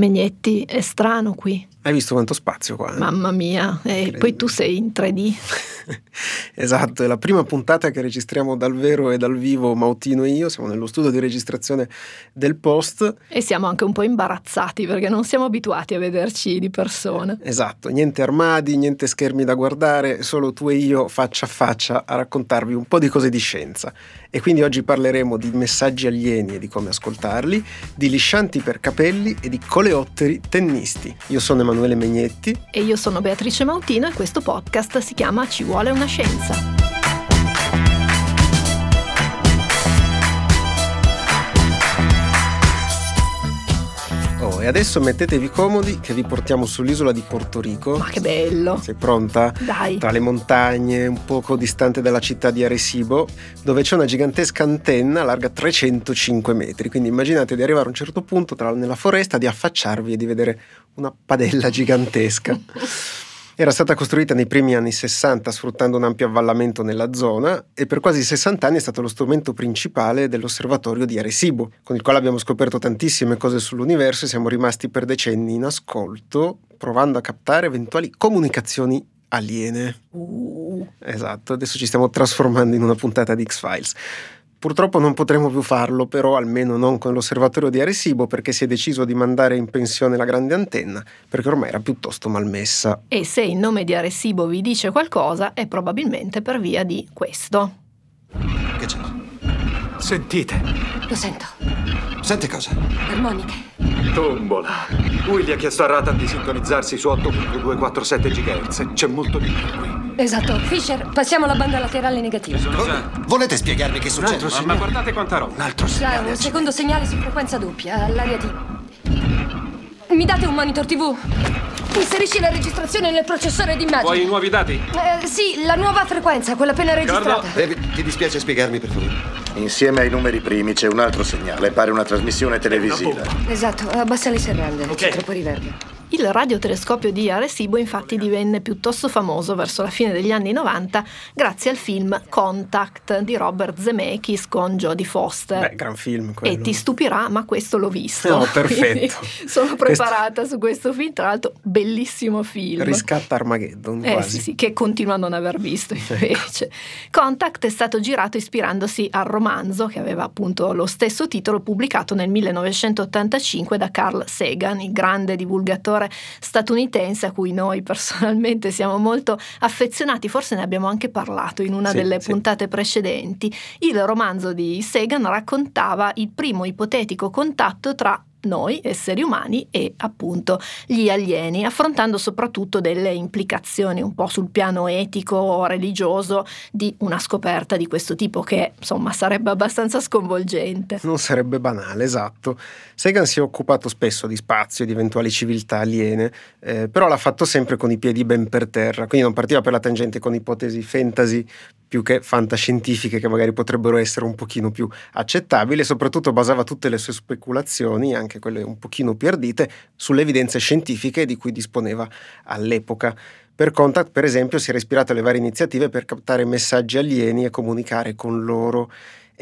Megnetti, è strano qui. Hai visto quanto spazio qua? Eh? Mamma mia, e poi tu sei in 3D. esatto, è la prima puntata che registriamo dal vero e dal vivo Mautino e io, siamo nello studio di registrazione del Post. E siamo anche un po' imbarazzati perché non siamo abituati a vederci di persona. Esatto, niente armadi, niente schermi da guardare, solo tu e io faccia a faccia a raccontarvi un po' di cose di scienza. E quindi oggi parleremo di messaggi alieni e di come ascoltarli, di liscianti per capelli e di coleotteri tennisti. Io sono Emanuele Megnetti. E io sono Beatrice Mautino e questo podcast si chiama Ci vuole una scienza. E adesso mettetevi comodi che vi portiamo sull'isola di Porto Rico. Ma che bello! Sei pronta? Dai! Tra le montagne, un poco distante dalla città di Arecibo, dove c'è una gigantesca antenna larga 305 metri. Quindi immaginate di arrivare a un certo punto tra, nella foresta, di affacciarvi e di vedere una padella gigantesca. Era stata costruita nei primi anni 60 sfruttando un ampio avvallamento nella zona e per quasi 60 anni è stato lo strumento principale dell'osservatorio di Arecibo, con il quale abbiamo scoperto tantissime cose sull'universo e siamo rimasti per decenni in ascolto, provando a captare eventuali comunicazioni aliene. Uh. Esatto, adesso ci stiamo trasformando in una puntata di X-Files. Purtroppo non potremo più farlo, però almeno non con l'osservatorio di Arecibo perché si è deciso di mandare in pensione la grande antenna perché ormai era piuttosto malmessa. E se il nome di Arecibo vi dice qualcosa è probabilmente per via di questo. Che c'è? Sentite. Lo sento. Sente cosa? Armoniche. Tombola. Willy ha chiesto a Ratan di sintonizzarsi su 8.247 GHz. C'è molto di più qui. Esatto. Fisher, passiamo alla banda laterale negativa. Sono già... Volete spiegarmi che Un succede? altro segnale. Ma guardate quanta roba. Un altro Già, segnale. un secondo segnale su frequenza doppia, all'area di... Mi date un monitor TV? Inserisci la registrazione nel processore di immagini. Vuoi i nuovi dati? Eh, sì, la nuova frequenza, quella appena registrata. David, ti dispiace spiegarmi, per favore? Insieme ai numeri primi c'è un altro segnale, pare una trasmissione televisiva. Esatto, abbassa le serrande. Ok. C'è troppo riverbero. Il radiotelescopio di Arecibo infatti divenne piuttosto famoso verso la fine degli anni 90 grazie al film Contact di Robert Zemeckis con Jodie Foster. Beh, gran film quello. E ti stupirà, ma questo l'ho visto. No, perfetto. Quindi sono preparata su questo film, tra l'altro bellissimo film. Riscatta Armageddon Eh quasi. sì, sì, che continua a non aver visto invece. Contact è stato girato ispirandosi al romanzo che aveva appunto lo stesso titolo pubblicato nel 1985 da Carl Sagan, il grande divulgatore statunitense a cui noi personalmente siamo molto affezionati, forse ne abbiamo anche parlato in una Sì, delle sì. puntate precedenti. Il romanzo di Sagan raccontava il primo ipotetico contatto tra noi esseri umani e appunto gli alieni, affrontando soprattutto delle implicazioni un po' sul piano etico o religioso di una scoperta di questo tipo che insomma sarebbe abbastanza sconvolgente. Non sarebbe banale, esatto. Sagan si è occupato spesso di spazio e di eventuali civiltà aliene, eh, però l'ha fatto sempre con i piedi ben per terra, quindi non partiva per la tangente con ipotesi fantasy più che fantascientifiche che magari potrebbero essere un pochino più accettabili e soprattutto basava tutte le sue speculazioni, anche quelle un pochino più ardite, sulle evidenze scientifiche di cui disponeva all'epoca. Per Contact, per esempio, si era ispirato alle varie iniziative per captare messaggi alieni e comunicare con loro.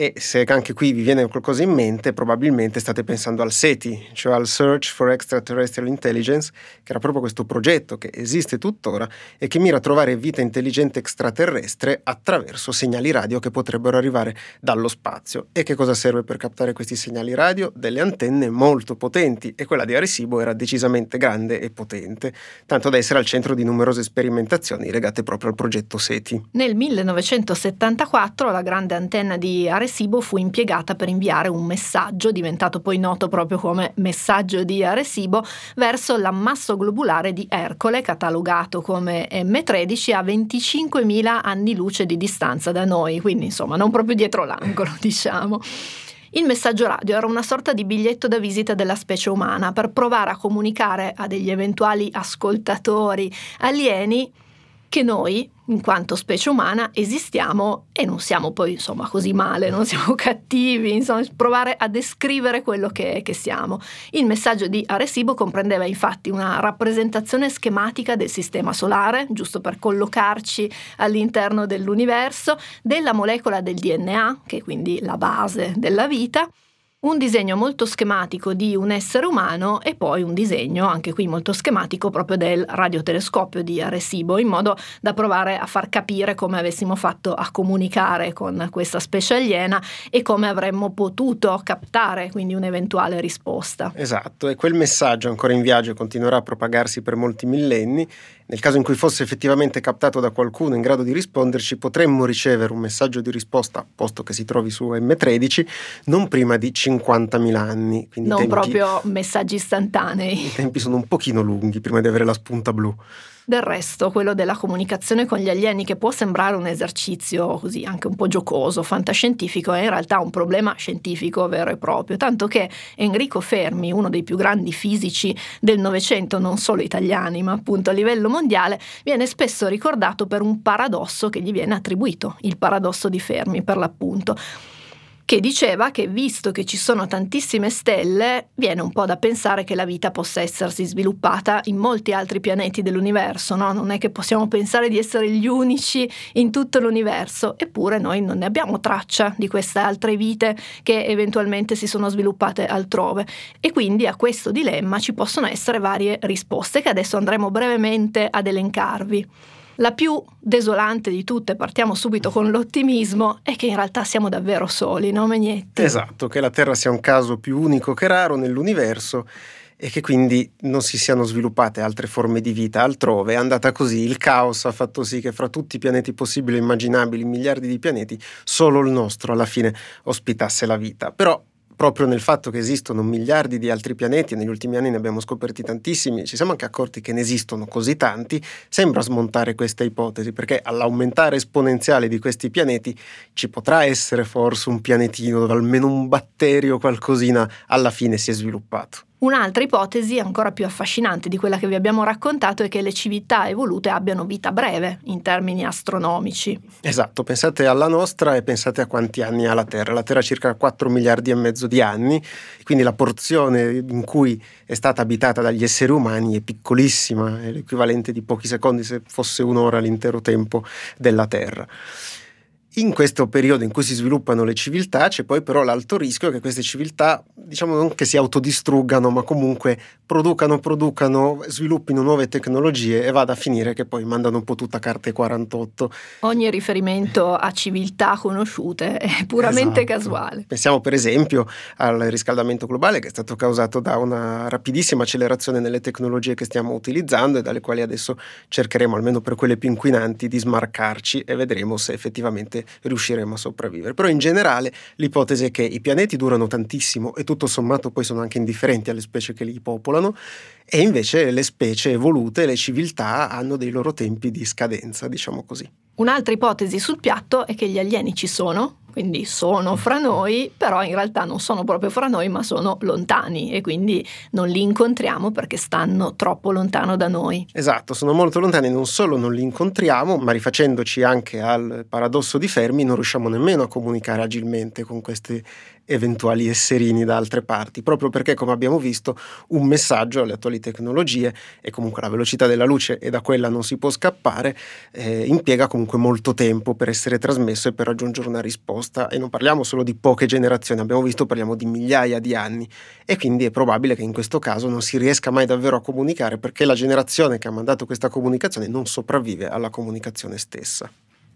E se anche qui vi viene qualcosa in mente, probabilmente state pensando al SETI, cioè al Search for Extraterrestrial Intelligence, che era proprio questo progetto che esiste tuttora e che mira a trovare vita intelligente extraterrestre attraverso segnali radio che potrebbero arrivare dallo spazio. E che cosa serve per captare questi segnali radio? Delle antenne molto potenti e quella di Arecibo era decisamente grande e potente, tanto da essere al centro di numerose sperimentazioni legate proprio al progetto SETI. Nel 1974 la grande antenna di Arecibo fu impiegata per inviare un messaggio, diventato poi noto proprio come messaggio di Arecibo, verso l'ammasso globulare di Ercole, catalogato come M13 a 25.000 anni luce di distanza da noi, quindi insomma non proprio dietro l'angolo, diciamo. Il messaggio radio era una sorta di biglietto da visita della specie umana per provare a comunicare a degli eventuali ascoltatori alieni che noi, in quanto specie umana, esistiamo e non siamo poi insomma così male, non siamo cattivi, insomma, provare a descrivere quello che, che siamo. Il messaggio di Arecibo comprendeva infatti una rappresentazione schematica del sistema solare, giusto per collocarci all'interno dell'universo, della molecola del DNA, che è quindi la base della vita, un disegno molto schematico di un essere umano e poi un disegno, anche qui molto schematico, proprio del radiotelescopio di Arecibo, in modo da provare a far capire come avessimo fatto a comunicare con questa specie aliena e come avremmo potuto captare quindi un'eventuale risposta. Esatto, e quel messaggio ancora in viaggio continuerà a propagarsi per molti millenni nel caso in cui fosse effettivamente captato da qualcuno in grado di risponderci, potremmo ricevere un messaggio di risposta, posto che si trovi su M13, non prima di 50.000 anni. non tempi, proprio messaggi istantanei. I tempi sono un pochino lunghi prima di avere la spunta blu. Del resto, quello della comunicazione con gli alieni, che può sembrare un esercizio così anche un po' giocoso, fantascientifico, è in realtà un problema scientifico vero e proprio, tanto che Enrico Fermi, uno dei più grandi fisici del Novecento, non solo italiani, ma appunto a livello mondiale, viene spesso ricordato per un paradosso che gli viene attribuito, il paradosso di Fermi per l'appunto che diceva che visto che ci sono tantissime stelle, viene un po' da pensare che la vita possa essersi sviluppata in molti altri pianeti dell'universo, no? Non è che possiamo pensare di essere gli unici in tutto l'universo, eppure noi non ne abbiamo traccia di queste altre vite che eventualmente si sono sviluppate altrove. E quindi a questo dilemma ci possono essere varie risposte che adesso andremo brevemente ad elencarvi. La più desolante di tutte, partiamo subito con l'ottimismo, è che in realtà siamo davvero soli, no Megnetti? Esatto, che la Terra sia un caso più unico che raro nell'universo e che quindi non si siano sviluppate altre forme di vita altrove. È andata così, il caos ha fatto sì che fra tutti i pianeti possibili e immaginabili, miliardi di pianeti, solo il nostro alla fine ospitasse la vita. Però proprio nel fatto che esistono miliardi di altri pianeti, negli ultimi anni ne abbiamo scoperti tantissimi, ci siamo anche accorti che ne esistono così tanti, sembra smontare questa ipotesi, perché all'aumentare esponenziale di questi pianeti ci potrà essere forse un pianetino dove almeno un batterio qualcosina alla fine si è sviluppato. Un'altra ipotesi ancora più affascinante di quella che vi abbiamo raccontato è che le civiltà evolute abbiano vita breve in termini astronomici. Esatto, pensate alla nostra e pensate a quanti anni ha la Terra. La Terra ha circa 4 miliardi e mezzo di anni, quindi la porzione in cui è stata abitata dagli esseri umani è piccolissima, è l'equivalente di pochi secondi se fosse un'ora l'intero tempo della Terra. In questo periodo in cui si sviluppano le civiltà c'è poi però l'alto rischio che queste civiltà, diciamo non che si autodistruggano, ma comunque producano, producano, sviluppino nuove tecnologie e vada a finire che poi mandano un po' tutta carte 48. Ogni riferimento a civiltà conosciute è puramente esatto. casuale. Pensiamo per esempio al riscaldamento globale che è stato causato da una rapidissima accelerazione nelle tecnologie che stiamo utilizzando e dalle quali adesso cercheremo, almeno per quelle più inquinanti, di smarcarci e vedremo se effettivamente riusciremo a sopravvivere. Però in generale l'ipotesi è che i pianeti durano tantissimo e tutto sommato poi sono anche indifferenti alle specie che li popolano e invece le specie evolute, le civiltà hanno dei loro tempi di scadenza, diciamo così. Un'altra ipotesi sul piatto è che gli alieni ci sono, quindi sono fra noi, però in realtà non sono proprio fra noi, ma sono lontani e quindi non li incontriamo perché stanno troppo lontano da noi. Esatto, sono molto lontani, non solo non li incontriamo, ma rifacendoci anche al paradosso di Fermi, non riusciamo nemmeno a comunicare agilmente con queste eventuali esserini da altre parti, proprio perché, come abbiamo visto, un messaggio alle attuali tecnologie e comunque la velocità della luce e da quella non si può scappare, eh, impiega comunque molto tempo per essere trasmesso e per raggiungere una risposta risposta e non parliamo solo di poche generazioni, abbiamo visto parliamo di migliaia di anni e quindi è probabile che in questo caso non si riesca mai davvero a comunicare perché la generazione che ha mandato questa comunicazione non sopravvive alla comunicazione stessa.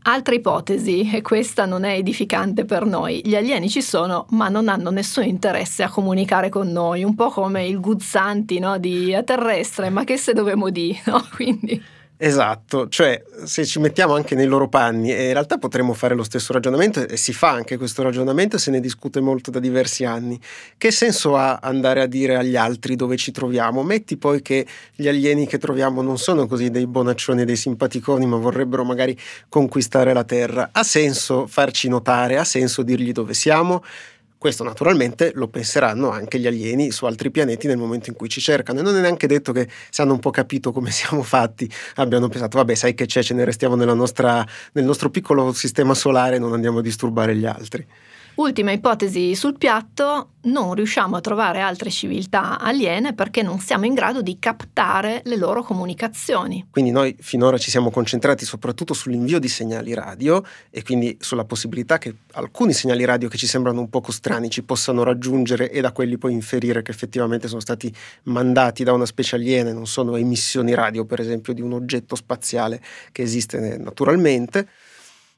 Altra ipotesi, e questa non è edificante per noi, gli alieni ci sono ma non hanno nessun interesse a comunicare con noi, un po' come il Guzzanti no, di terrestre, ma che se dovemo dire, no? Quindi... Esatto, cioè se ci mettiamo anche nei loro panni, e in realtà potremmo fare lo stesso ragionamento e si fa anche questo ragionamento se ne discute molto da diversi anni. Che senso ha andare a dire agli altri dove ci troviamo? Metti poi che gli alieni che troviamo non sono così dei bonaccioni, dei simpaticoni, ma vorrebbero magari conquistare la Terra. Ha senso farci notare? Ha senso dirgli dove siamo? Questo naturalmente lo penseranno anche gli alieni su altri pianeti nel momento in cui ci cercano e non è neanche detto che se hanno un po' capito come siamo fatti abbiano pensato vabbè sai che c'è, ce ne restiamo nostra, nel nostro piccolo sistema solare e non andiamo a disturbare gli altri. Ultima ipotesi sul piatto, non riusciamo a trovare altre civiltà aliene perché non siamo in grado di captare le loro comunicazioni. Quindi noi finora ci siamo concentrati soprattutto sull'invio di segnali radio e quindi sulla possibilità che alcuni segnali radio che ci sembrano un poco strani ci possano raggiungere e da quelli poi inferire che effettivamente sono stati mandati da una specie aliena e non sono emissioni radio per esempio di un oggetto spaziale che esiste naturalmente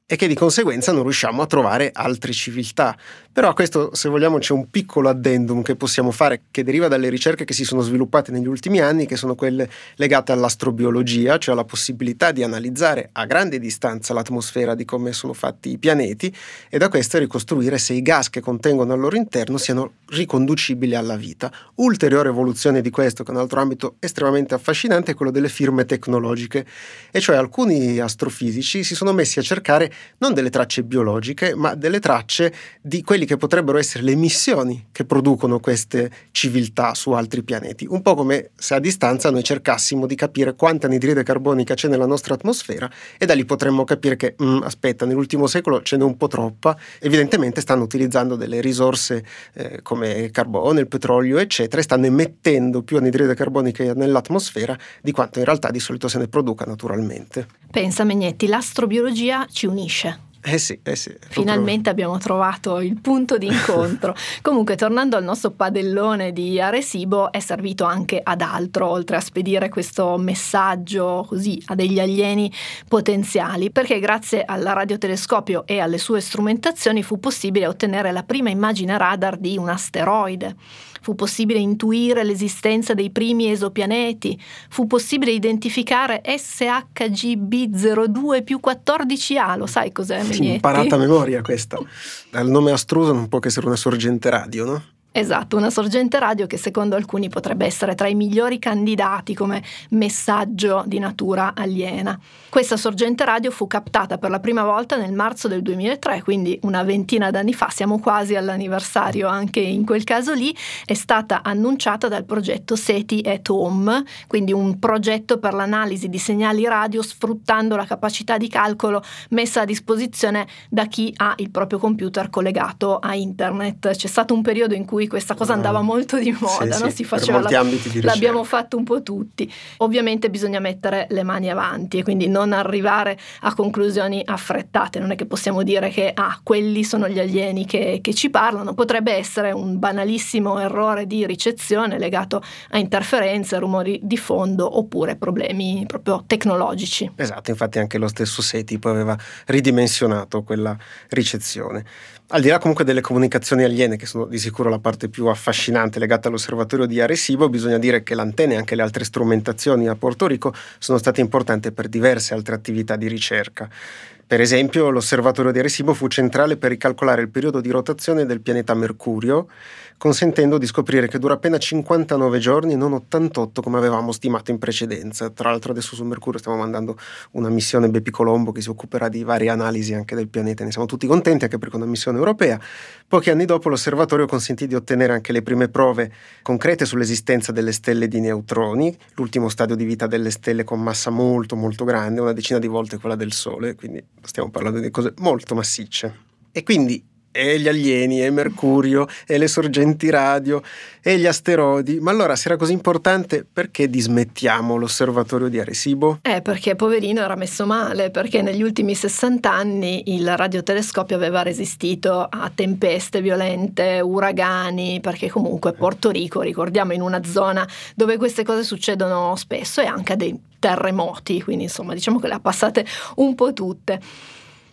e che di conseguenza non riusciamo a trovare altre civiltà. Però a questo, se vogliamo, c'è un piccolo addendum che possiamo fare che deriva dalle ricerche che si sono sviluppate negli ultimi anni, che sono quelle legate all'astrobiologia, cioè alla possibilità di analizzare a grande distanza l'atmosfera di come sono fatti i pianeti e da queste ricostruire se i gas che contengono al loro interno siano riconducibili alla vita. Ulteriore evoluzione di questo, che è un altro ambito estremamente affascinante, è quello delle firme tecnologiche, e cioè alcuni astrofisici si sono messi a cercare non delle tracce biologiche, ma delle tracce di quelli che potrebbero essere le emissioni che producono queste civiltà su altri pianeti. Un po' come se a distanza noi cercassimo di capire quanta anidride carbonica c'è nella nostra atmosfera e da lì potremmo capire che, mm, aspetta, nell'ultimo secolo ce n'è un po' troppa. Evidentemente stanno utilizzando delle risorse eh, come il carbone, il petrolio, eccetera, e stanno emettendo più anidride carbonica nell'atmosfera di quanto in realtà di solito se ne produca naturalmente. Pensa Megnetti, l'astrobiologia ci unisce. Eh sì, eh sì. Finalmente abbiamo trovato il punto di incontro. Comunque, tornando al nostro padellone di Arecibo, è servito anche ad altro, oltre a spedire questo messaggio così a degli alieni potenziali, perché grazie al radiotelescopio e alle sue strumentazioni fu possibile ottenere la prima immagine radar di un asteroide fu possibile intuire l'esistenza dei primi esopianeti, fu possibile identificare SHGB02 più 14A, lo sai cos'è? Megnetti? Imparata a memoria questa. Dal nome astruso non può che essere una sorgente radio, no? Esatto, una sorgente radio che secondo alcuni potrebbe essere tra i migliori candidati come messaggio di natura aliena. Questa sorgente radio fu captata per la prima volta nel marzo del 2003, quindi una ventina d'anni fa, siamo quasi all'anniversario anche in quel caso lì, è stata annunciata dal progetto SETI at Home, quindi un progetto per l'analisi di segnali radio sfruttando la capacità di calcolo messa a disposizione da chi ha il proprio computer collegato a internet. C'è stato un periodo in cui cui questa cosa andava molto di moda, sì, no? si faceva la... l'abbiamo fatto un po' tutti. Ovviamente bisogna mettere le mani avanti e quindi non arrivare a conclusioni affrettate, non è che possiamo dire che ah, quelli sono gli alieni che, che ci parlano, potrebbe essere un banalissimo errore di ricezione legato a interferenze, rumori di fondo oppure problemi proprio tecnologici. Esatto, infatti anche lo stesso SETI poi aveva ridimensionato quella ricezione. Al di là comunque delle comunicazioni aliene, che sono di sicuro la parte più affascinante legata all'osservatorio di Arecibo, bisogna dire che l'antenna e anche le altre strumentazioni a Porto Rico sono state importanti per diverse altre attività di ricerca. Per esempio, l'osservatorio di Arecibo fu centrale per ricalcolare il periodo di rotazione del pianeta Mercurio, consentendo di scoprire che dura appena 59 giorni e non 88 come avevamo stimato in precedenza. Tra l'altro adesso su Mercurio stiamo mandando una missione Bepi Colombo che si occuperà di varie analisi anche del pianeta, ne siamo tutti contenti anche perché è una missione europea. Pochi anni dopo l'osservatorio consentì di ottenere anche le prime prove concrete sull'esistenza delle stelle di neutroni, l'ultimo stadio di vita delle stelle con massa molto molto grande, una decina di volte quella del Sole, quindi stiamo parlando di cose molto massicce. E quindi e gli alieni, e Mercurio, e le sorgenti radio, e gli asteroidi. Ma allora, se era così importante, perché dismettiamo l'osservatorio di Arecibo? Eh, perché poverino era messo male, perché negli ultimi 60 anni il radiotelescopio aveva resistito a tempeste violente, uragani, perché comunque Porto Rico, ricordiamo, in una zona dove queste cose succedono spesso e anche a dei terremoti, quindi insomma diciamo che le ha passate un po' tutte.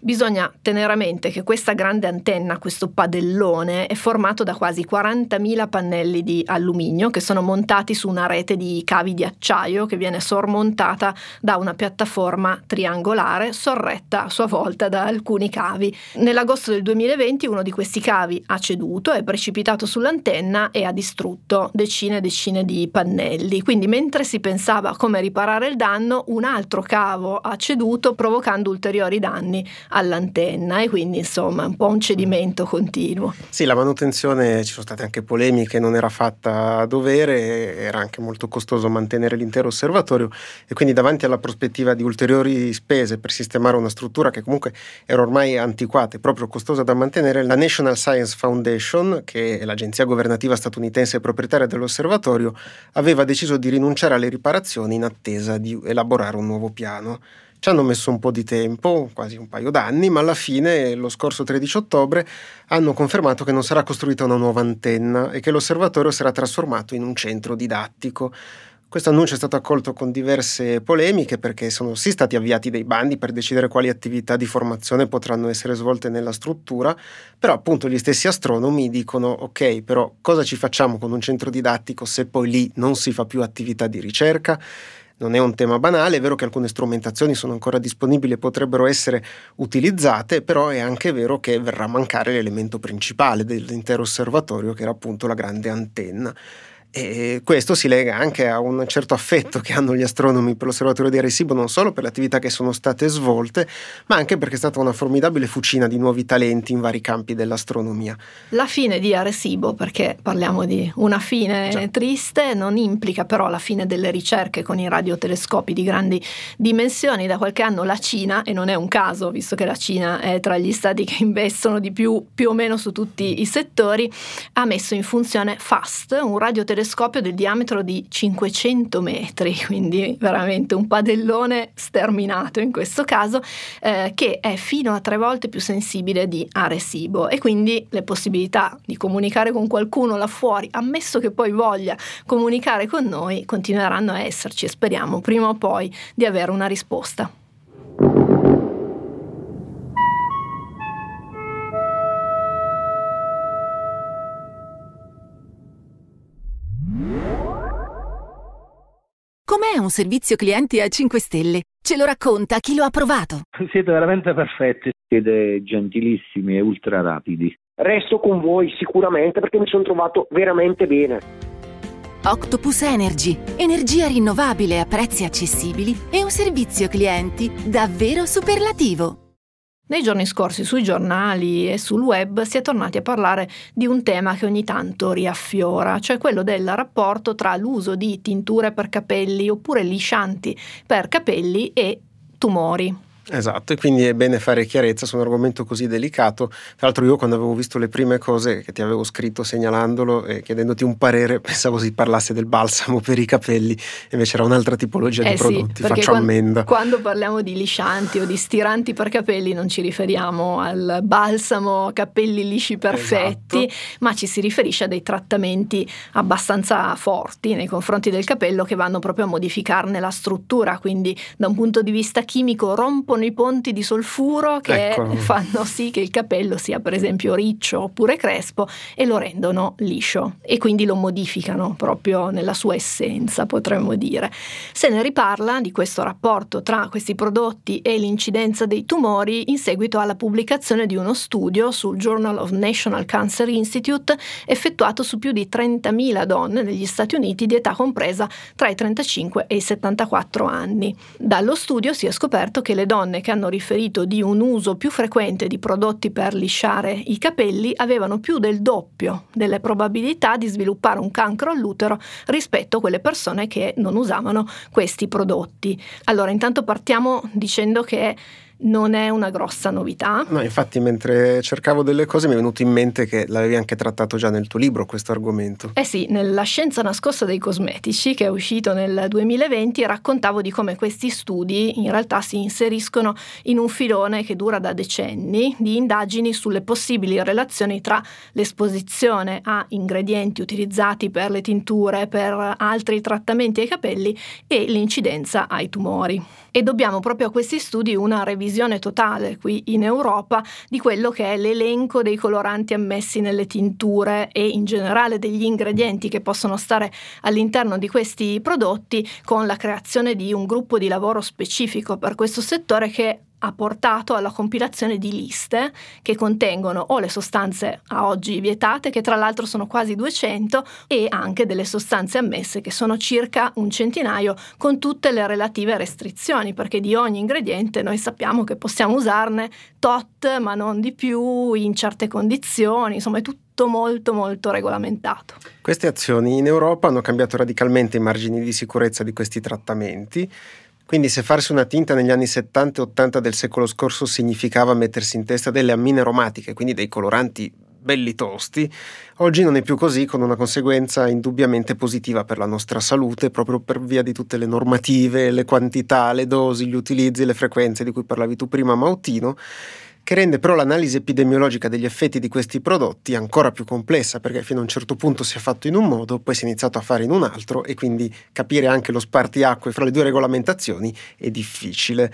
Bisogna tenere a mente che questa grande antenna, questo padellone, è formato da quasi 40.000 pannelli di alluminio che sono montati su una rete di cavi di acciaio che viene sormontata da una piattaforma triangolare sorretta a sua volta da alcuni cavi. Nell'agosto del 2020 uno di questi cavi ha ceduto, è precipitato sull'antenna e ha distrutto decine e decine di pannelli. Quindi mentre si pensava a come riparare il danno, un altro cavo ha ceduto provocando ulteriori danni all'antenna e quindi insomma un po' un cedimento continuo. Sì, la manutenzione ci sono state anche polemiche, non era fatta a dovere, era anche molto costoso mantenere l'intero osservatorio e quindi davanti alla prospettiva di ulteriori spese per sistemare una struttura che comunque era ormai antiquata e proprio costosa da mantenere, la National Science Foundation, che è l'agenzia governativa statunitense proprietaria dell'osservatorio, aveva deciso di rinunciare alle riparazioni in attesa di elaborare un nuovo piano. Ci hanno messo un po' di tempo, quasi un paio d'anni, ma alla fine, lo scorso 13 ottobre, hanno confermato che non sarà costruita una nuova antenna e che l'osservatorio sarà trasformato in un centro didattico. Questo annuncio è stato accolto con diverse polemiche perché sono sì stati avviati dei bandi per decidere quali attività di formazione potranno essere svolte nella struttura, però appunto gli stessi astronomi dicono ok, però cosa ci facciamo con un centro didattico se poi lì non si fa più attività di ricerca? Non è un tema banale, è vero che alcune strumentazioni sono ancora disponibili e potrebbero essere utilizzate, però è anche vero che verrà a mancare l'elemento principale dell'intero osservatorio, che era appunto la grande antenna. E questo si lega anche a un certo affetto che hanno gli astronomi per l'osservatorio di Arecibo, non solo per le attività che sono state svolte, ma anche perché è stata una formidabile fucina di nuovi talenti in vari campi dell'astronomia. La fine di Arecibo, perché parliamo di una fine Già. triste, non implica però la fine delle ricerche con i radiotelescopi di grandi dimensioni. Da qualche anno la Cina, e non è un caso, visto che la Cina è tra gli stati che investono di più più o meno su tutti i settori, ha messo in funzione FAST, un radiotelescopio telescopio del diametro di 500 metri, quindi veramente un padellone sterminato in questo caso, eh, che è fino a tre volte più sensibile di Arecibo e quindi le possibilità di comunicare con qualcuno là fuori, ammesso che poi voglia comunicare con noi, continueranno a esserci e speriamo prima o poi di avere una risposta. Servizio clienti a 5 stelle? Ce lo racconta chi lo ha provato. Siete veramente perfetti, siete gentilissimi e ultra rapidi. Resto con voi sicuramente perché mi sono trovato veramente bene. Octopus Energy, energia rinnovabile a prezzi accessibili e un servizio clienti davvero superlativo. Nei giorni scorsi sui giornali e sul web si è tornati a parlare di un tema che ogni tanto riaffiora, cioè quello del rapporto tra l'uso di tinture per capelli oppure liscianti per capelli e tumori. Esatto, e quindi è bene fare chiarezza su un argomento così delicato. Tra l'altro io quando avevo visto le prime cose che ti avevo scritto segnalandolo e chiedendoti un parere, pensavo si parlasse del balsamo per i capelli, invece era un'altra tipologia eh di prodotti, sì, faccio quando, ammenda. Quando parliamo di liscianti o di stiranti per capelli non ci riferiamo al balsamo capelli lisci perfetti, esatto. ma ci si riferisce a dei trattamenti abbastanza forti nei confronti del capello che vanno proprio a modificarne la struttura, quindi da un punto di vista chimico rompono sono i ponti di solfuro che ecco. fanno sì che il capello sia per esempio riccio oppure crespo e lo rendono liscio e quindi lo modificano proprio nella sua essenza, potremmo dire. Se ne riparla di questo rapporto tra questi prodotti e l'incidenza dei tumori in seguito alla pubblicazione di uno studio sul Journal of National Cancer Institute effettuato su più di 30.000 donne negli Stati Uniti di età compresa tra i 35 e i 74 anni. Dallo studio si è scoperto che le donne donne che hanno riferito di un uso più frequente di prodotti per lisciare i capelli avevano più del doppio delle probabilità di sviluppare un cancro all'utero rispetto a quelle persone che non usavano questi prodotti. Allora, intanto partiamo dicendo che non è una grossa novità. No, infatti mentre cercavo delle cose mi è venuto in mente che l'avevi anche trattato già nel tuo libro questo argomento. Eh sì, nella Scienza nascosta dei cosmetici, che è uscito nel 2020, raccontavo di come questi studi in realtà si inseriscono in un filone che dura da decenni di indagini sulle possibili relazioni tra l'esposizione a ingredienti utilizzati per le tinture, per altri trattamenti ai capelli e l'incidenza ai tumori. E dobbiamo proprio a questi studi una revisione visione totale qui in Europa di quello che è l'elenco dei coloranti ammessi nelle tinture e in generale degli ingredienti che possono stare all'interno di questi prodotti con la creazione di un gruppo di lavoro specifico per questo settore che ha portato alla compilazione di liste che contengono o le sostanze a oggi vietate, che tra l'altro sono quasi 200, e anche delle sostanze ammesse, che sono circa un centinaio, con tutte le relative restrizioni, perché di ogni ingrediente noi sappiamo che possiamo usarne tot, ma non di più, in certe condizioni, insomma è tutto molto molto regolamentato. Queste azioni in Europa hanno cambiato radicalmente i margini di sicurezza di questi trattamenti quindi se farsi una tinta negli anni 70 e 80 del secolo scorso significava mettersi in testa delle ammine aromatiche, quindi dei coloranti belli tosti, oggi non è più così con una conseguenza indubbiamente positiva per la nostra salute proprio per via di tutte le normative, le quantità, le dosi, gli utilizzi, le frequenze di cui parlavi tu prima Mautino che rende però l'analisi epidemiologica degli effetti di questi prodotti ancora più complessa, perché fino a un certo punto si è fatto in un modo, poi si è iniziato a fare in un altro e quindi capire anche lo spartiacque fra le due regolamentazioni è difficile.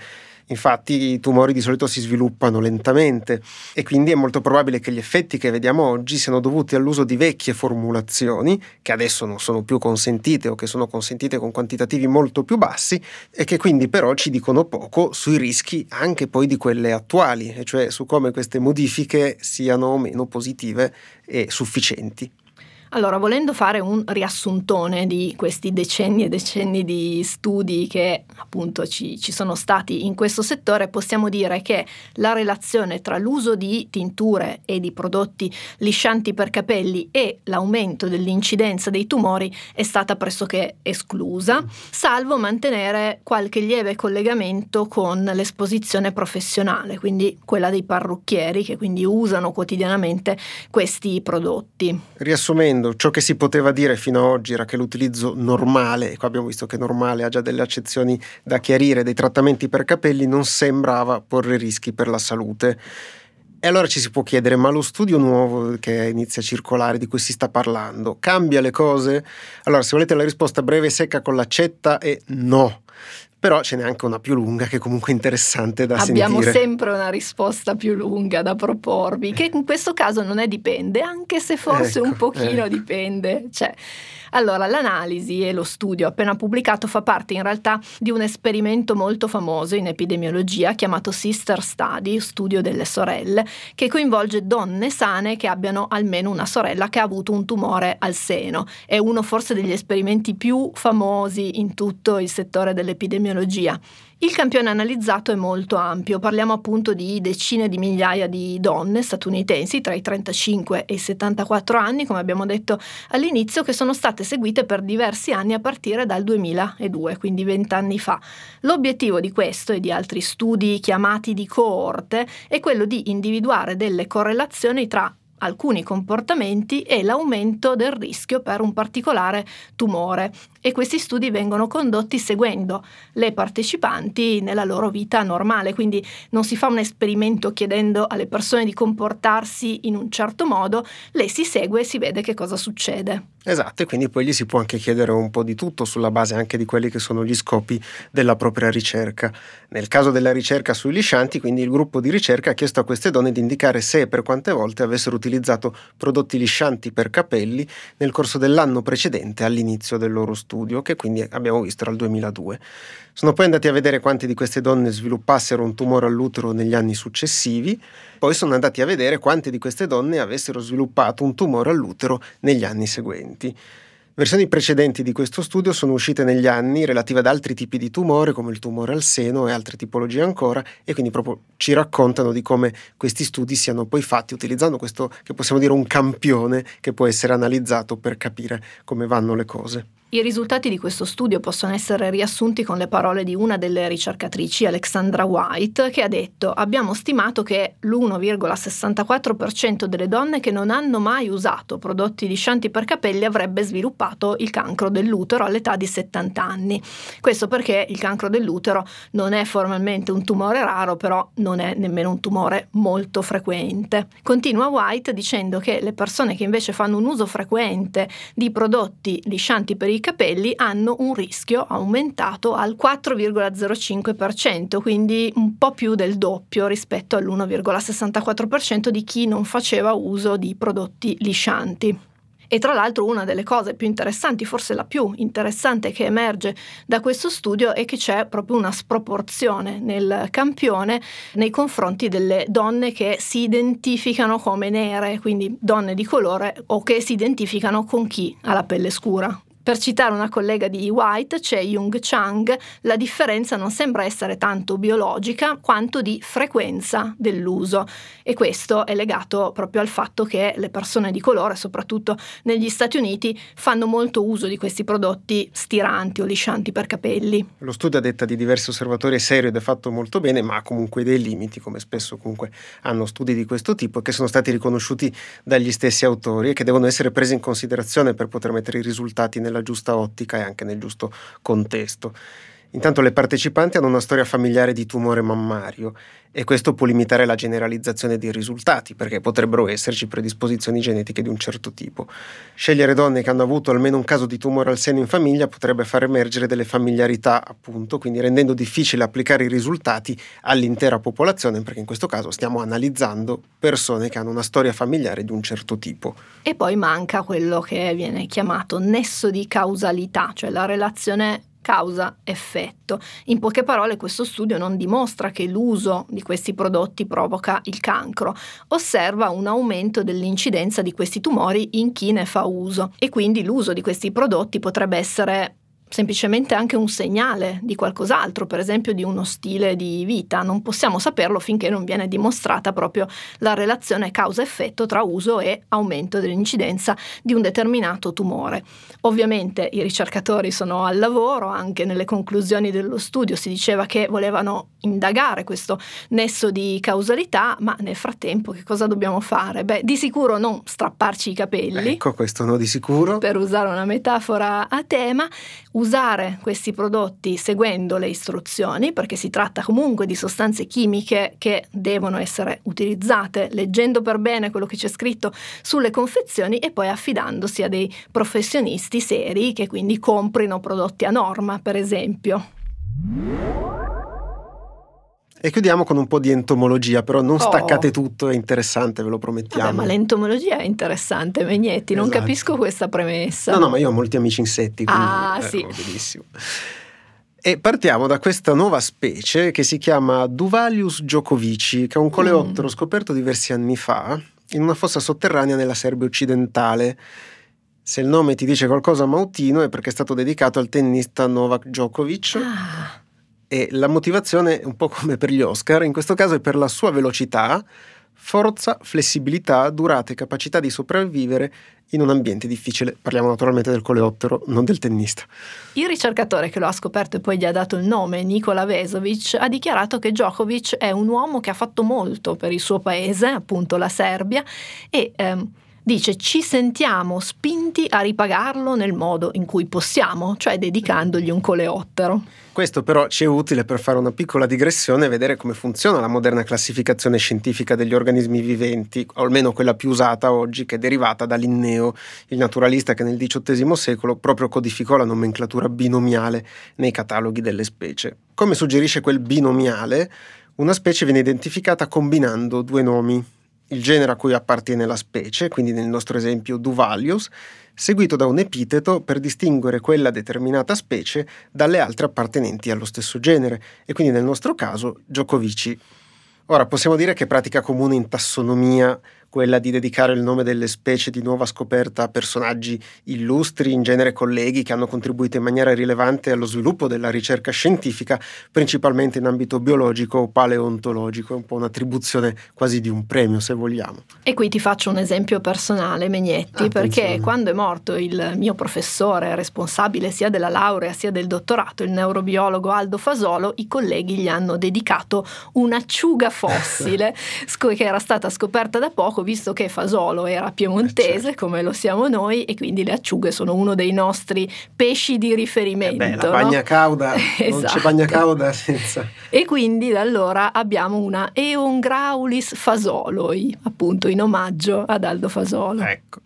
Infatti i tumori di solito si sviluppano lentamente e quindi è molto probabile che gli effetti che vediamo oggi siano dovuti all'uso di vecchie formulazioni che adesso non sono più consentite o che sono consentite con quantitativi molto più bassi e che quindi però ci dicono poco sui rischi anche poi di quelle attuali, e cioè su come queste modifiche siano o meno positive e sufficienti. Allora, volendo fare un riassuntone di questi decenni e decenni di studi che appunto ci, ci, sono stati in questo settore, possiamo dire che la relazione tra l'uso di tinture e di prodotti liscianti per capelli e l'aumento dell'incidenza dei tumori è stata pressoché esclusa, salvo mantenere qualche lieve collegamento con l'esposizione professionale, quindi quella dei parrucchieri che quindi usano quotidianamente questi prodotti. Riassumendo, dicendo ciò che si poteva dire fino ad oggi era che l'utilizzo normale, e qua abbiamo visto che normale ha già delle accezioni da chiarire, dei trattamenti per capelli non sembrava porre rischi per la salute. E allora ci si può chiedere, ma lo studio nuovo che inizia a circolare, di cui si sta parlando, cambia le cose? Allora, se volete la risposta breve e secca con l'accetta è no però ce n'è anche una più lunga che è comunque interessante da Abbiamo sentire. Abbiamo sempre una risposta più lunga da proporvi, che in questo caso non è dipende, anche se forse ecco, un pochino ecco. dipende. Cioè, allora, l'analisi e lo studio appena pubblicato fa parte in realtà di un esperimento molto famoso in epidemiologia chiamato Sister Study, studio delle sorelle, che coinvolge donne sane che abbiano almeno una sorella che ha avuto un tumore al seno. È uno forse degli esperimenti più famosi in tutto il settore dell'epidemiologia. Il campione analizzato è molto ampio, parliamo appunto di decine di migliaia di donne statunitensi tra i 35 e i 74 anni, come abbiamo detto all'inizio, che sono state seguite per diversi anni a partire dal 2002, quindi vent'anni fa. L'obiettivo di questo e di altri studi chiamati di coorte è quello di individuare delle correlazioni tra alcuni comportamenti e l'aumento del rischio per un particolare tumore e questi studi vengono condotti seguendo le partecipanti nella loro vita normale, quindi non si fa un esperimento chiedendo alle persone di comportarsi in un certo modo, le si segue e si vede che cosa succede. Esatto, e quindi poi gli si può anche chiedere un po' di tutto sulla base anche di quelli che sono gli scopi della propria ricerca. Nel caso della ricerca sui liscianti, quindi il gruppo di ricerca ha chiesto a queste donne di indicare se e per quante volte avessero utilizzato prodotti liscianti per capelli nel corso dell'anno precedente all'inizio del loro studio, che quindi abbiamo visto era il 2002. Sono poi andati a vedere quante di queste donne sviluppassero un tumore all'utero negli anni successivi, poi sono andati a vedere quante di queste donne avessero sviluppato un tumore all'utero negli anni seguenti. Versioni precedenti di questo studio sono uscite negli anni relative ad altri tipi di tumore, come il tumore al seno e altre tipologie ancora, e quindi proprio ci raccontano di come questi studi siano poi fatti utilizzando questo che possiamo dire un campione che può essere analizzato per capire come vanno le cose. I risultati di questo studio possono essere riassunti con le parole di una delle ricercatrici, Alexandra White, che ha detto abbiamo stimato che l'1,64% delle donne che non hanno mai usato prodotti liscianti per capelli avrebbe sviluppato il cancro dell'utero all'età di 70 anni. Questo perché il cancro dell'utero non è formalmente un tumore raro, però non è nemmeno un tumore molto frequente. Continua White dicendo che le persone che invece fanno un uso frequente di prodotti liscianti per i i capelli hanno un rischio aumentato al 4,05%, quindi un po' più del doppio rispetto all'1,64% di chi non faceva uso di prodotti liscianti. E tra l'altro una delle cose più interessanti, forse la più interessante che emerge da questo studio è che c'è proprio una sproporzione nel campione nei confronti delle donne che si identificano come nere, quindi donne di colore o che si identificano con chi ha la pelle scura. Per citare una collega di White, c'è Jung Chang, la differenza non sembra essere tanto biologica quanto di frequenza dell'uso e questo è legato proprio al fatto che le persone di colore, soprattutto negli Stati Uniti, fanno molto uso di questi prodotti stiranti o liscianti per capelli. Lo studio a detta di diversi osservatori è serio ed è fatto molto bene, ma ha comunque dei limiti, come spesso comunque hanno studi di questo tipo, che sono stati riconosciuti dagli stessi autori e che devono essere presi in considerazione per poter mettere i risultati nella nella giusta ottica e anche nel giusto contesto. Intanto le partecipanti hanno una storia familiare di tumore mammario e questo può limitare la generalizzazione dei risultati perché potrebbero esserci predisposizioni genetiche di un certo tipo. Scegliere donne che hanno avuto almeno un caso di tumore al seno in famiglia potrebbe far emergere delle familiarità, appunto, quindi rendendo difficile applicare i risultati all'intera popolazione perché in questo caso stiamo analizzando persone che hanno una storia familiare di un certo tipo. E poi manca quello che viene chiamato nesso di causalità, cioè la relazione causa-effetto. In poche parole questo studio non dimostra che l'uso di questi prodotti provoca il cancro, osserva un aumento dell'incidenza di questi tumori in chi ne fa uso e quindi l'uso di questi prodotti potrebbe essere semplicemente anche un segnale di qualcos'altro, per esempio di uno stile di vita. Non possiamo saperlo finché non viene dimostrata proprio la relazione causa-effetto tra uso e aumento dell'incidenza di un determinato tumore. Ovviamente i ricercatori sono al lavoro, anche nelle conclusioni dello studio si diceva che volevano indagare questo nesso di causalità, ma nel frattempo che cosa dobbiamo fare? Beh, di sicuro non strapparci i capelli. Ecco, questo no di sicuro. Per usare una metafora a tema, usare questi prodotti seguendo le istruzioni, perché si tratta comunque di sostanze chimiche che devono essere utilizzate leggendo per bene quello che c'è scritto sulle confezioni e poi affidandosi a dei professionisti seri che quindi comprino prodotti a norma, per esempio. E chiudiamo con un po' di entomologia, però non staccate oh. tutto, è interessante, ve lo promettiamo. Vabbè, ma l'entomologia è interessante, Megnetti, non esatto. capisco questa premessa. No, no, ma io ho molti amici insetti, quindi ah, eh, sì. benissimo. E partiamo da questa nuova specie che si chiama Duvalius giocovici, che è un coleottero mm. scoperto diversi anni fa in una fossa sotterranea nella Serbia occidentale. Se il nome ti dice qualcosa mautino è perché è stato dedicato al tennista Novak Djokovic. Ah e la motivazione, un po' come per gli Oscar, in questo caso è per la sua velocità, forza, flessibilità, durata e capacità di sopravvivere in un ambiente difficile. Parliamo naturalmente del coleottero, non del tennista. Il ricercatore che lo ha scoperto e poi gli ha dato il nome, Nikola Vesovic, ha dichiarato che Djokovic è un uomo che ha fatto molto per il suo paese, appunto la Serbia, e ehm, dice ci sentiamo spinti a ripagarlo nel modo in cui possiamo, cioè dedicandogli un coleottero. Questo però ci è utile per fare una piccola digressione e vedere come funziona la moderna classificazione scientifica degli organismi viventi, o almeno quella più usata oggi, che è derivata da Linneo, il naturalista che nel XVIII secolo proprio codificò la nomenclatura binomiale nei cataloghi delle specie. Come suggerisce quel binomiale, una specie viene identificata combinando due nomi, il genere a cui appartiene la specie, quindi nel nostro esempio Duvalius, seguito da un epiteto per distinguere quella determinata specie dalle altre appartenenti allo stesso genere, e quindi nel nostro caso Giocovici. Ora possiamo dire che pratica comune in tassonomia quella di dedicare il nome delle specie di nuova scoperta a personaggi illustri, in genere colleghi che hanno contribuito in maniera rilevante allo sviluppo della ricerca scientifica, principalmente in ambito biologico o paleontologico, è un po' un'attribuzione quasi di un premio se vogliamo. E qui ti faccio un esempio personale, Megnetti, Attenzione. perché quando è morto il mio professore responsabile sia della laurea sia del dottorato, il neurobiologo Aldo Fasolo, i colleghi gli hanno dedicato un'acciuga fossile che era stata scoperta da poco poco, visto che Fasolo era piemontese, eh, certo. come lo siamo noi, e quindi le acciughe sono uno dei nostri pesci di riferimento. Eh beh, la bagna cauda, esatto. non c'è bagna esatto. cauda senza... E quindi da allora abbiamo una Eon Graulis fasoloi, appunto in omaggio ad Aldo Fasolo. Ecco.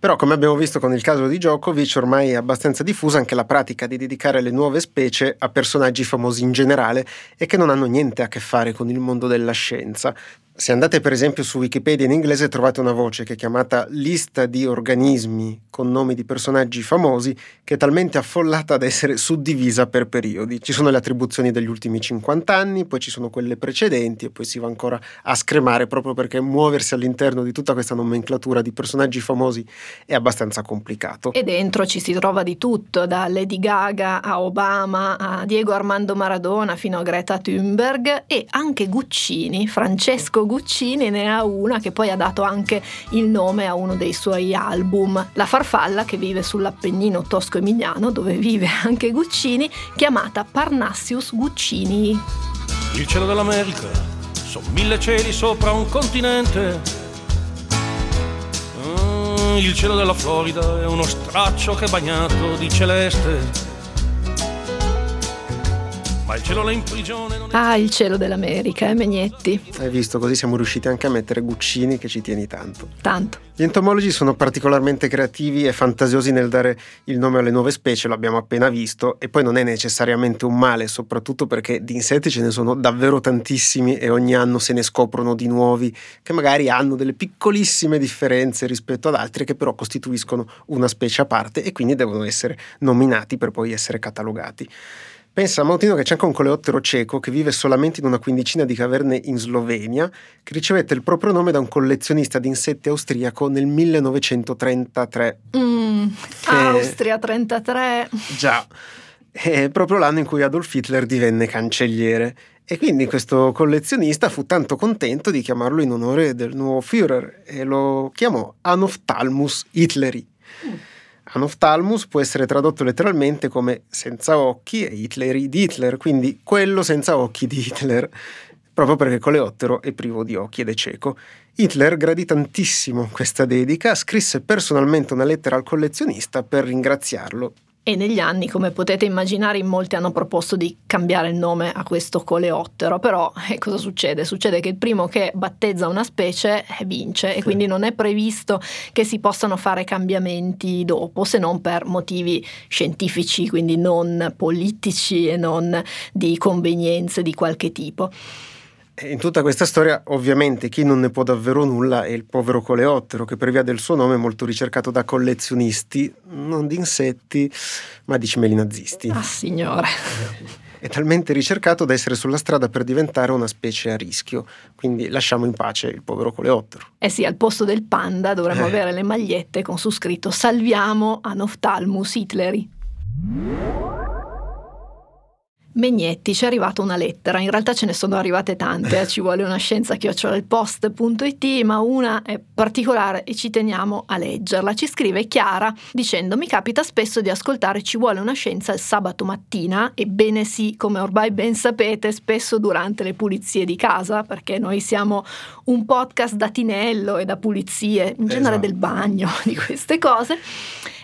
Però come abbiamo visto con il caso di Djokovic ormai è abbastanza diffusa anche la pratica di dedicare le nuove specie a personaggi famosi in generale e che non hanno niente a che fare con il mondo della scienza. Se andate per esempio su Wikipedia in inglese trovate una voce che è chiamata lista di organismi con nomi di personaggi famosi che è talmente affollata da essere suddivisa per periodi. Ci sono le attribuzioni degli ultimi 50 anni, poi ci sono quelle precedenti e poi si va ancora a scremare proprio perché muoversi all'interno di tutta questa nomenclatura di personaggi famosi è abbastanza complicato. E dentro ci si trova di tutto, da Lady Gaga a Obama a Diego Armando Maradona fino a Greta Thunberg e anche Guccini, Francesco Guccini ne ha una che poi ha dato anche il nome a uno dei suoi album, La farfalla che vive sull'Appennino tosco-emiliano dove vive anche Guccini, chiamata Parnassius Guccini. Il cielo dell'America, sono mille cieli sopra un continente. Il cielo della Florida è uno straccio che è bagnato di celeste. Ma il cielo là in prigione non è... Ah, il cielo dell'America, eh, Megnetti? Hai visto, così siamo riusciti anche a mettere Guccini che ci tieni tanto. Tanto. Gli entomologi sono particolarmente creativi e fantasiosi nel dare il nome alle nuove specie, l'abbiamo appena visto, e poi non è necessariamente un male, soprattutto perché di insetti ce ne sono davvero tantissimi e ogni anno se ne scoprono di nuovi che magari hanno delle piccolissime differenze rispetto ad altri che però costituiscono una specie a parte e quindi devono essere nominati per poi essere catalogati. Pensa a Mautino che c'è anche un coleottero cieco che vive solamente in una quindicina di caverne in Slovenia, che ricevette il proprio nome da un collezionista di insetti austriaco nel 1933. Mm, Che- Austria 33. Già, è proprio l'anno in cui Adolf Hitler divenne cancelliere. E quindi questo collezionista fu tanto contento di chiamarlo in onore del nuovo Führer e lo chiamò Anophthalmus Hitleri. Anophthalmus può essere tradotto letteralmente come senza occhi e Hitleri di Hitler, quindi quello senza occhi di Hitler, proprio perché coleottero è privo di occhi ed è cieco. Hitler gradì tantissimo questa dedica, scrisse personalmente una lettera al collezionista per ringraziarlo E negli anni, come potete immaginare, in molti hanno proposto di cambiare il nome a questo coleottero, però eh, cosa succede? Succede che il primo che battezza una specie eh, vince e quindi non è previsto che si possano fare cambiamenti dopo, se non per motivi scientifici, quindi non politici e non di convenienze di qualche tipo. E In tutta questa storia, ovviamente, chi non ne può davvero nulla è il povero coleottero, che per via del suo nome è molto ricercato da collezionisti, non di insetti, ma di cimeli nazisti. Ah, signore. È talmente ricercato da essere sulla strada per diventare una specie a rischio. Quindi lasciamo in pace il povero coleottero. Eh sì, al posto del panda dovremmo Eh. avere le magliette con su scritto Salviamo Anophthalmus Hitleri. Megnetti, ci è arrivata una lettera, in realtà ce ne sono arrivate tante, eh, ci vuole una scienza chiocciolailpost.it, ma una è particolare e ci teniamo a leggerla. Ci scrive Chiara dicendo mi capita spesso di ascoltare Ci vuole una scienza il sabato mattina, ebbene sì, come ormai ben sapete, spesso durante le pulizie di casa, perché noi siamo un podcast da tinello e da pulizie, in genere Esatto. del bagno, di queste cose.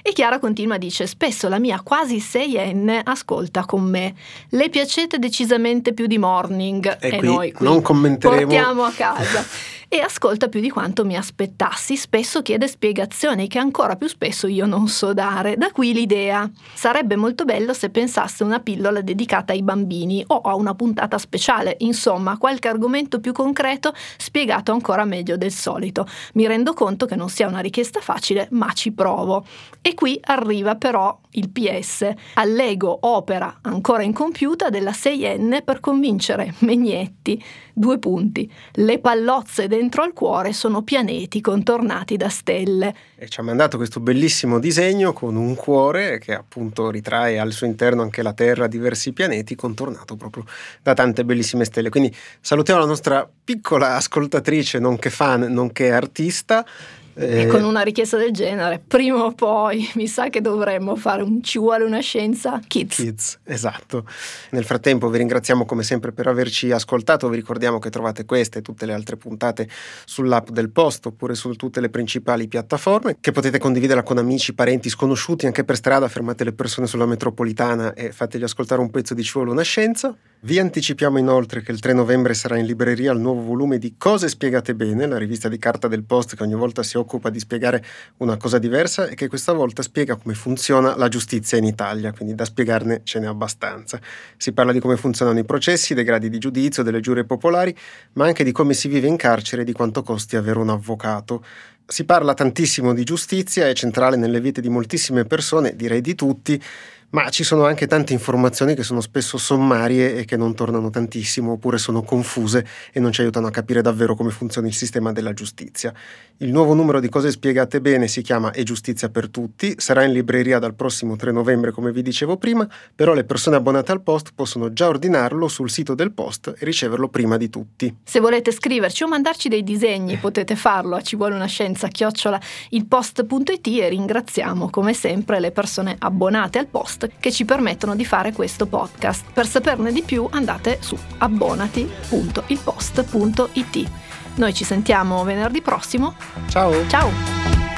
E Chiara continua, dice, spesso la mia quasi seienne ascolta con me. Le piacete decisamente più di morning E e noi non commenteremo. portiamo a casa. E ascolta più di quanto mi aspettassi, spesso chiede spiegazioni che ancora più spesso io non so dare. Da qui l'idea. Sarebbe molto bello se pensasse una pillola dedicata ai bambini o a una puntata speciale, insomma, qualche argomento più concreto spiegato ancora meglio del solito. Mi rendo conto che non sia una richiesta facile, ma ci provo. E qui arriva però il PS. Allego opera ancora incompiuta della 6N per convincere Megnetti. Due punti. Le pallozze dentro al cuore sono pianeti contornati da stelle. E ci ha mandato questo bellissimo disegno con un cuore che appunto ritrae al suo interno anche la Terra, diversi pianeti, contornato proprio da tante bellissime stelle. Quindi salutiamo la nostra piccola ascoltatrice, nonché fan, nonché artista. E Eh, con una richiesta del genere, prima o poi mi sa che dovremmo fare un ci vuole una scienza kids. Kids, esatto. Nel frattempo vi ringraziamo come sempre per averci ascoltato, vi ricordiamo che trovate queste e tutte le altre puntate sull'app del post oppure su tutte le principali piattaforme, che potete condividere con amici, parenti, sconosciuti, anche per strada, fermate le persone sulla metropolitana e fategli ascoltare un pezzo di Ci vuole una scienza. Vi anticipiamo inoltre che il 3 novembre sarà in libreria il nuovo volume di Cose spiegate bene, la rivista di carta del post che ogni volta si occupa occupa di spiegare una cosa diversa e che questa volta spiega come funziona la giustizia in Italia, quindi da spiegarne ce n'è abbastanza. Si parla di come funzionano i processi, dei gradi di giudizio, delle giurie popolari, ma anche di come si vive in carcere e di quanto costi avere un avvocato. Si parla tantissimo di giustizia, è centrale nelle vite di moltissime persone, direi di tutti, ma ci sono anche tante informazioni che sono spesso sommarie e che non tornano tantissimo oppure sono confuse e non ci aiutano a capire davvero come funziona il sistema della giustizia. Il nuovo numero di cose spiegate bene si chiama E giustizia per tutti, sarà in libreria dal prossimo 3 novembre come vi dicevo prima, però le persone abbonate al post possono già ordinarlo sul sito del post e riceverlo prima di tutti. Se volete scriverci o mandarci dei disegni potete farlo a ci vuole una scienza chiocciola ilpost.it e ringraziamo come sempre le persone abbonate al post che ci permettono di fare questo podcast. Per saperne di più andate su abbonati.ilpost.it. Noi ci sentiamo venerdì prossimo. Ciao! Ciao!